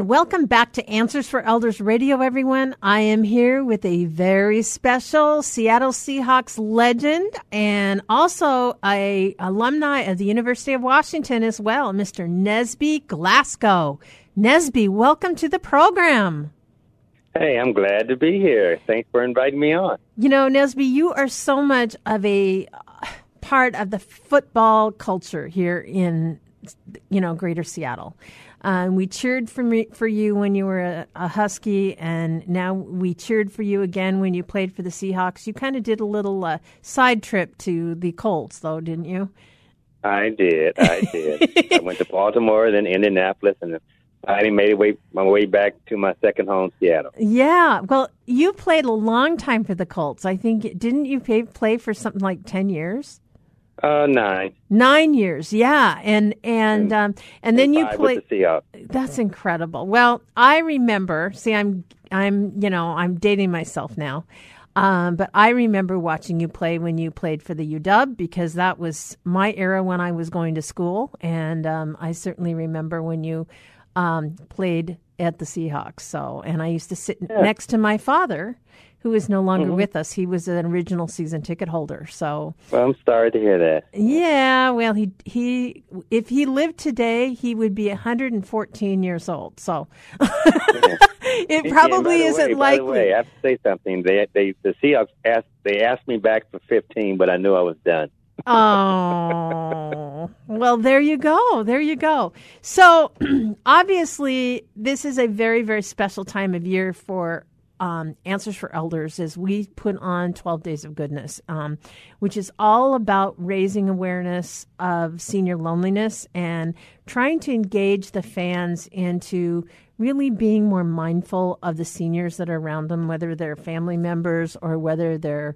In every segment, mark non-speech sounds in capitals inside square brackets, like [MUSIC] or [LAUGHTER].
And welcome back to Answers for Elders Radio, everyone. I am here with a very special Seattle Seahawks legend and also a alumni of the University of Washington as well, Mr. Nesby Glasgow. Nesby, welcome to the program. Hey, I'm glad to be here. Thanks for inviting me on. You know, Nesby, you are so much of a uh, part of the football culture here in, you know, Greater Seattle. Um, we cheered for me, for you when you were a, a, Husky, and now we cheered for you again when you played for the Seahawks. You kind of did a little uh, side trip to the Colts, though, didn't you? I did. I did. I went to Baltimore, then Indianapolis, and I made way, my way back to my second home, Seattle. Yeah. Well, you played a long time for the Colts. I think didn't you play, play for something like ten years? Uh, nine. Nine years, yeah, and and um, and then you played. The That's incredible. Well, I remember. See, I'm I'm you know I'm dating myself now, um, but I remember watching you play when you played for the UW because that was my era when I was going to school, and um, I certainly remember when you um, played at the Seahawks. So, and I used to sit yeah. next to my father who is no longer mm-hmm. with us. He was an original season ticket holder. So well, I'm sorry to hear that. Yeah, well, he he if he lived today, he would be 114 years old. So [LAUGHS] it probably isn't way, likely. By the way, I have to say something. They they the Seahawks asked they asked me back for 15, but I knew I was done. oh, well, there you go. There you go. So, [CLEARS THROAT] obviously, this is a very, very special time of year for um, Answers for Elders is we put on 12 Days of Goodness, um, which is all about raising awareness of senior loneliness and trying to engage the fans into really being more mindful of the seniors that are around them, whether they're family members or whether they're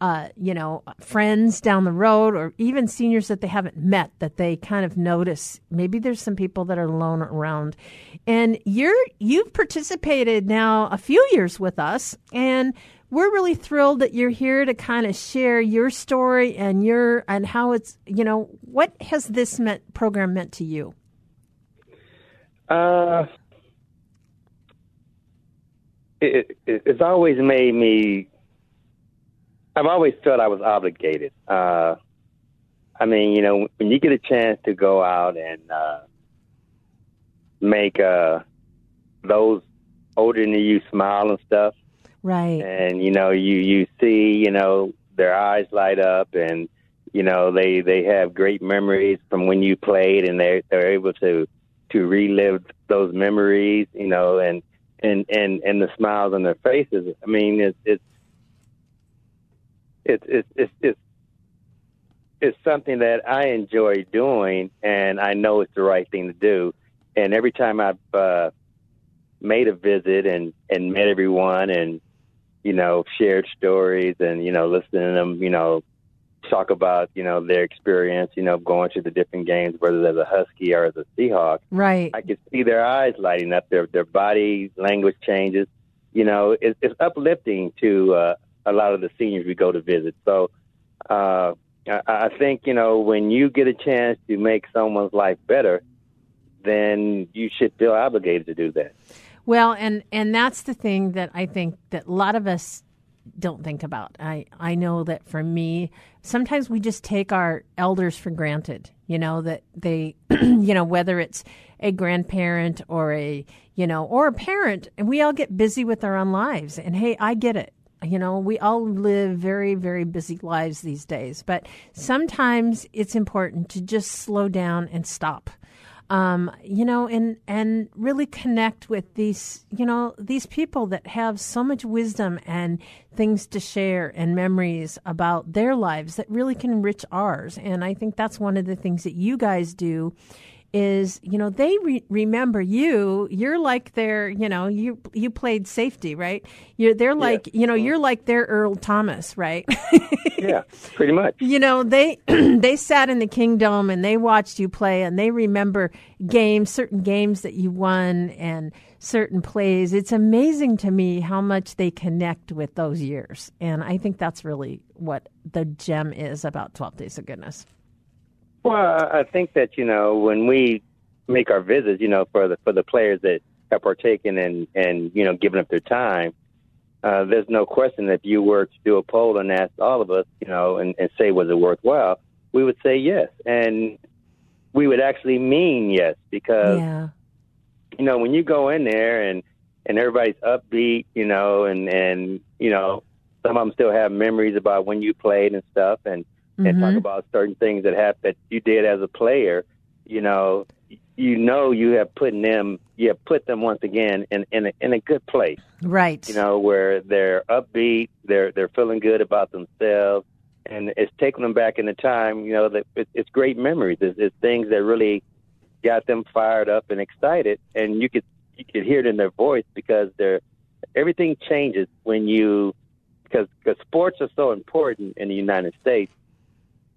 uh, you know, friends down the road or even seniors that they haven't met that they kind of notice. Maybe there's some people that are alone around. And you're you've participated now a few years with us and we're really thrilled that you're here to kind of share your story and your and how it's you know what has this meant program meant to you uh it, it, it's always made me I've always felt I was obligated. Uh, I mean, you know, when you get a chance to go out and uh, make uh, those older than you smile and stuff, right? And you know, you you see, you know, their eyes light up, and you know, they they have great memories from when you played, and they they're able to to relive those memories, you know, and and and and the smiles on their faces. I mean, it's it's it's it's it's it's it's something that I enjoy doing, and I know it's the right thing to do. And every time I've uh, made a visit and and met everyone, and you know, shared stories, and you know, listening to them, you know, talk about you know their experience, you know, going to the different games, whether they're the Husky or the Seahawk. Right. I can see their eyes lighting up. Their their body language changes. You know, it's, it's uplifting to uh, a lot of the seniors we go to visit. So uh, I, I think you know when you get a chance to make someone's life better, then you should feel obligated to do that. Well, and and that's the thing that I think that a lot of us don't think about. I I know that for me, sometimes we just take our elders for granted. You know that they, [CLEARS THROAT] you know, whether it's a grandparent or a you know or a parent, and we all get busy with our own lives. And hey, I get it. You know, we all live very, very busy lives these days, but sometimes it's important to just slow down and stop. Um, you know, and and really connect with these, you know, these people that have so much wisdom and things to share and memories about their lives that really can enrich ours. And I think that's one of the things that you guys do is you know they re- remember you. You're like their you know you you played safety right? You're they're like yeah. you know mm-hmm. you're like their Earl Thomas right? [LAUGHS] Yeah pretty much. [LAUGHS] You know they [CLEARS THROAT] they sat in the Kingdome and they watched you play and they remember games certain games that you won and certain plays. It's amazing to me how much they connect with those years. And i think that's really what the gem is about 12 days of goodness well, I think that you know when we make our visits, you know, for the for the players that have partaken and and you know given up their time, uh, there's no question that if you were to do a poll and ask all of us, you know, and, and say was it worthwhile, we would say yes, and we would actually mean yes because Yeah. you know when you go in there and and everybody's upbeat, you know, and and you know some of them still have memories about when you played and stuff, and and talk Mhm. about certain things that happened that you did as a player, you know, you know you have put them you have put them once again in in a, in a good place, Right. you know, where they're upbeat, they're they're feeling good about themselves, and it's taking them back in the time, you know, that it, it's great memories. It's, it's things that really got them fired up and excited, and you could you could hear it in their voice because they're everything changes when you because because sports are so important in the United States,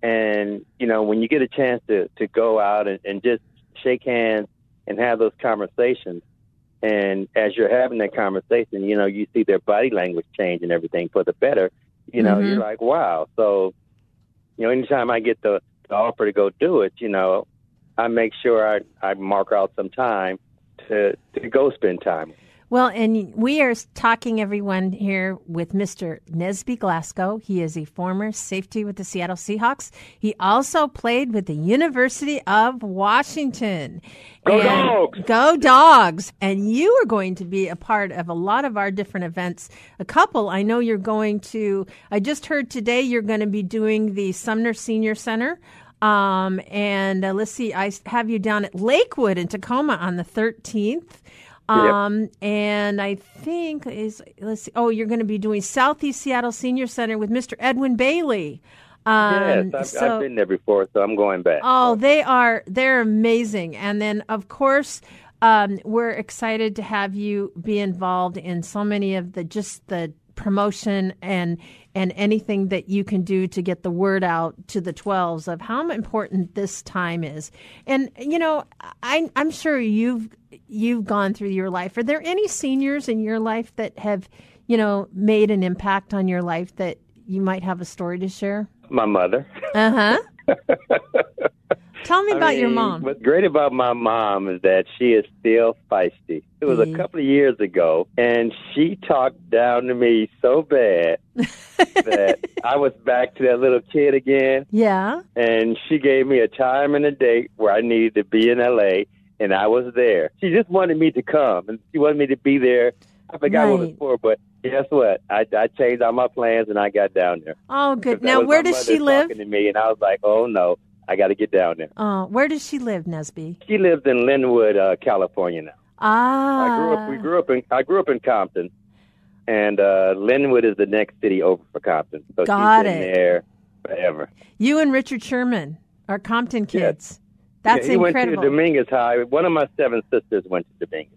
and you know when you get a chance to to go out and, and just shake hands and have those conversations, and as you're having that conversation, you know you see their body language change and everything for the better. You know, Mhm. you're like, wow. So, you know, anytime I get the, the offer to go do it, you know, I make sure I I mark out some time to to go spend time. Well, and we are talking, everyone, here with Mr. Nesby Glasgow. He is a former safety with the Seattle Seahawks. He also played with the University of Washington. Go And- Dogs! Go Dogs! And you are going to be a part of a lot of our different events. A couple, I know you're going to, I just heard today you're going to be doing the Sumner Senior Center. Um, and uh, let's see, I have you down at Lakewood in Tacoma on the 13th. Um, and I think is let's see. Oh, you're going to be doing Southeast Seattle Senior Center with Mr. Edwin Bailey. Um, yes, I've, so- I've been there before, so I'm going back. Oh, they are they're amazing. And then of course, um, we're excited to have you be involved in so many of the just the promotion and and anything that you can do to get the word out to the 12s of how important this time is. And you know, I I'm sure you've you've gone through your life. Are there any seniors in your life that have, you know, made an impact on your life that you might have a story to share? My mother. Uh huh. [LAUGHS] Tell me I about your mom. What's great about my mom is that she is still feisty. It was Mm. a couple of years ago, and she talked down to me so bad that [LAUGHS] I was back to that little kid again. Yeah. And she gave me a time and a date where I needed to be in LA, and I was there. She just wanted me to come, and she wanted me to be there. I forgot what it was for, but guess what? I, I changed all my plans, and I got down there. Oh, good. Now, where does she live? Talking to me, and I was like, "Oh no, I got to get down there." Oh, where does she live, Nesby? She lives in Lynwood, uh, California now. Ah. I grew up. We grew up in. I grew up in Compton, and uh, Lynwood is the next city over for Compton. So Got she's been it. there forever. You and Richard Sherman are Compton Yes. kids. That's yeah, he incredible. went to Dominguez High. One of my seven sisters went to Dominguez.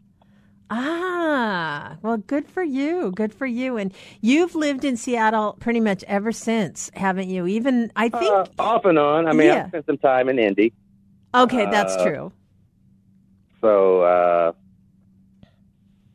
Ah, well, good for you. Good for you. And you've lived in Seattle pretty much ever since, haven't you? Even, I think, Uh, off and on. I mean, Yeah. I spent some time in Indy, okay, that's uh, true. so. Uh,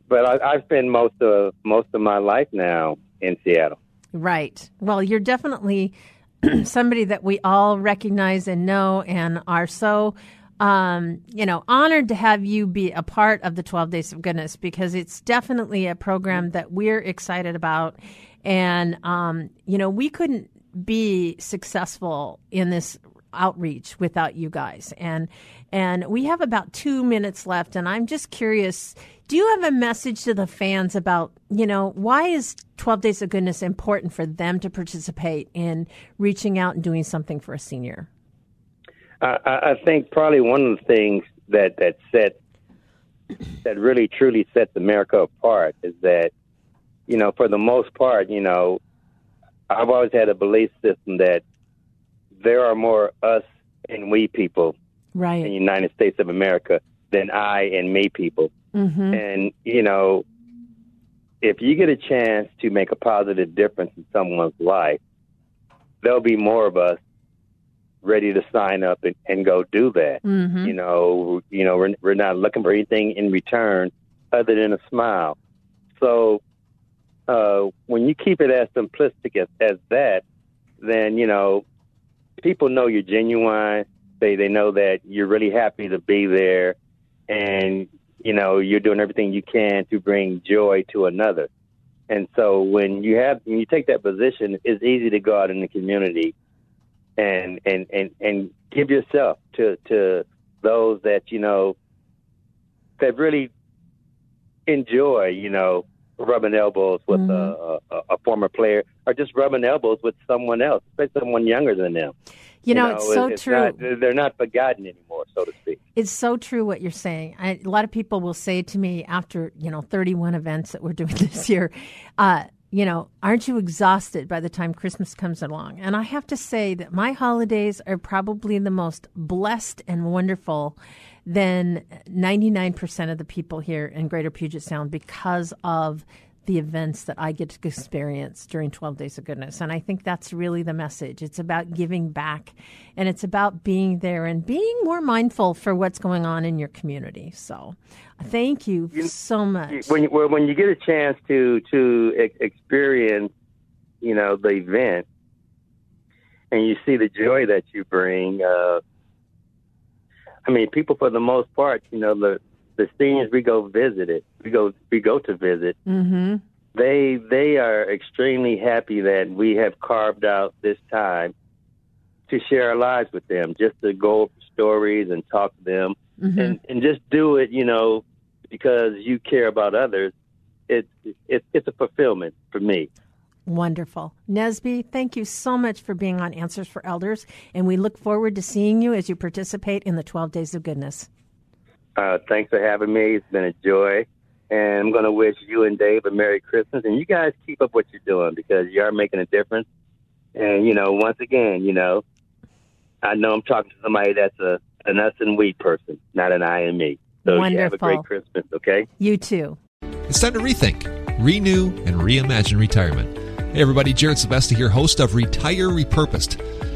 but I, I spend most of most of my life now in Seattle. Right. Well, you're definitely [CLEARS THROAT] somebody that we all recognize and know and are so um, you know, honored to have you be a part of the 12 Days of Goodness because it's definitely a program that we're excited about. And, um, you know, we couldn't be successful in this outreach without you guys. And, and we have about two minutes left. And I'm just curious do you have a message to the fans about, you know, why is 12 Days of Goodness important for them to participate in reaching out and doing something for a senior? I, I think probably one of the things that that set that really truly sets America apart is that you know for the most part you know I've always had a belief system that there are more us and we people right. in the United States of America than I and me people Mm-hmm. and you know if you get a chance to make a positive difference in someone's life there'll be more of us ready to sign up and, and go do that Mm-hmm. you know, you know, we're, we're not looking for anything in return other than a smile. So uh, when you keep it as simplistic as, as that, then you know, people know you're genuine. They they know that you're really happy to be there, and you know, you're doing everything you can to bring joy to another. And so when you have when you take that position, it's easy to go out in the community and and and and give yourself to to those that you know that really enjoy, you know, rubbing elbows with mm-hmm. a, a, a former player or just rubbing elbows with someone else, especially someone younger than them. You know, you know it's so it's true. Not, they're not forgotten anymore, so to speak. It's so true what you're saying. I, a lot of people will say to me after, you know, 31 events that we're doing [LAUGHS] this year, uh, you know, aren't you exhausted by the time Christmas comes along? And I have to say that my holidays are probably the most blessed and wonderful than 99% of the people here in Greater Puget Sound because of the events that I get to experience during 12 Days of Goodness. And I think that's really the message. It's about giving back and it's about being there and being more mindful for what's going on in your community. So thank you, you so much. When you, when you get a chance to, to experience, you know, the event and you see the joy that you bring, uh, I mean, people for the most part, you know, the the seniors we go visit it, we go we go to visit. Mm-hmm. They they are extremely happy that we have carved out this time to share our lives with them, just to go over stories and talk to them, mm-hmm. and and just do it, you know, because you care about others. It's it, it's a fulfillment for me. Wonderful. Nesby, thank you so much for being on Answers for Elders, and we look forward to seeing you as you participate in the 12 Days of Goodness. Uh, thanks for having me. It's been a joy. And I'm going to wish you and Dave a Merry Christmas. And you guys keep up what you're doing because you are making a difference. And, you know, once again, you know, I know I'm talking to somebody that's a an us and we person, not an I and me. So Wonderful. you have a great Christmas, okay? You too. It's time to rethink, renew, and reimagine retirement. Hey everybody, Jared Sebesta here, host of Retire Repurposed.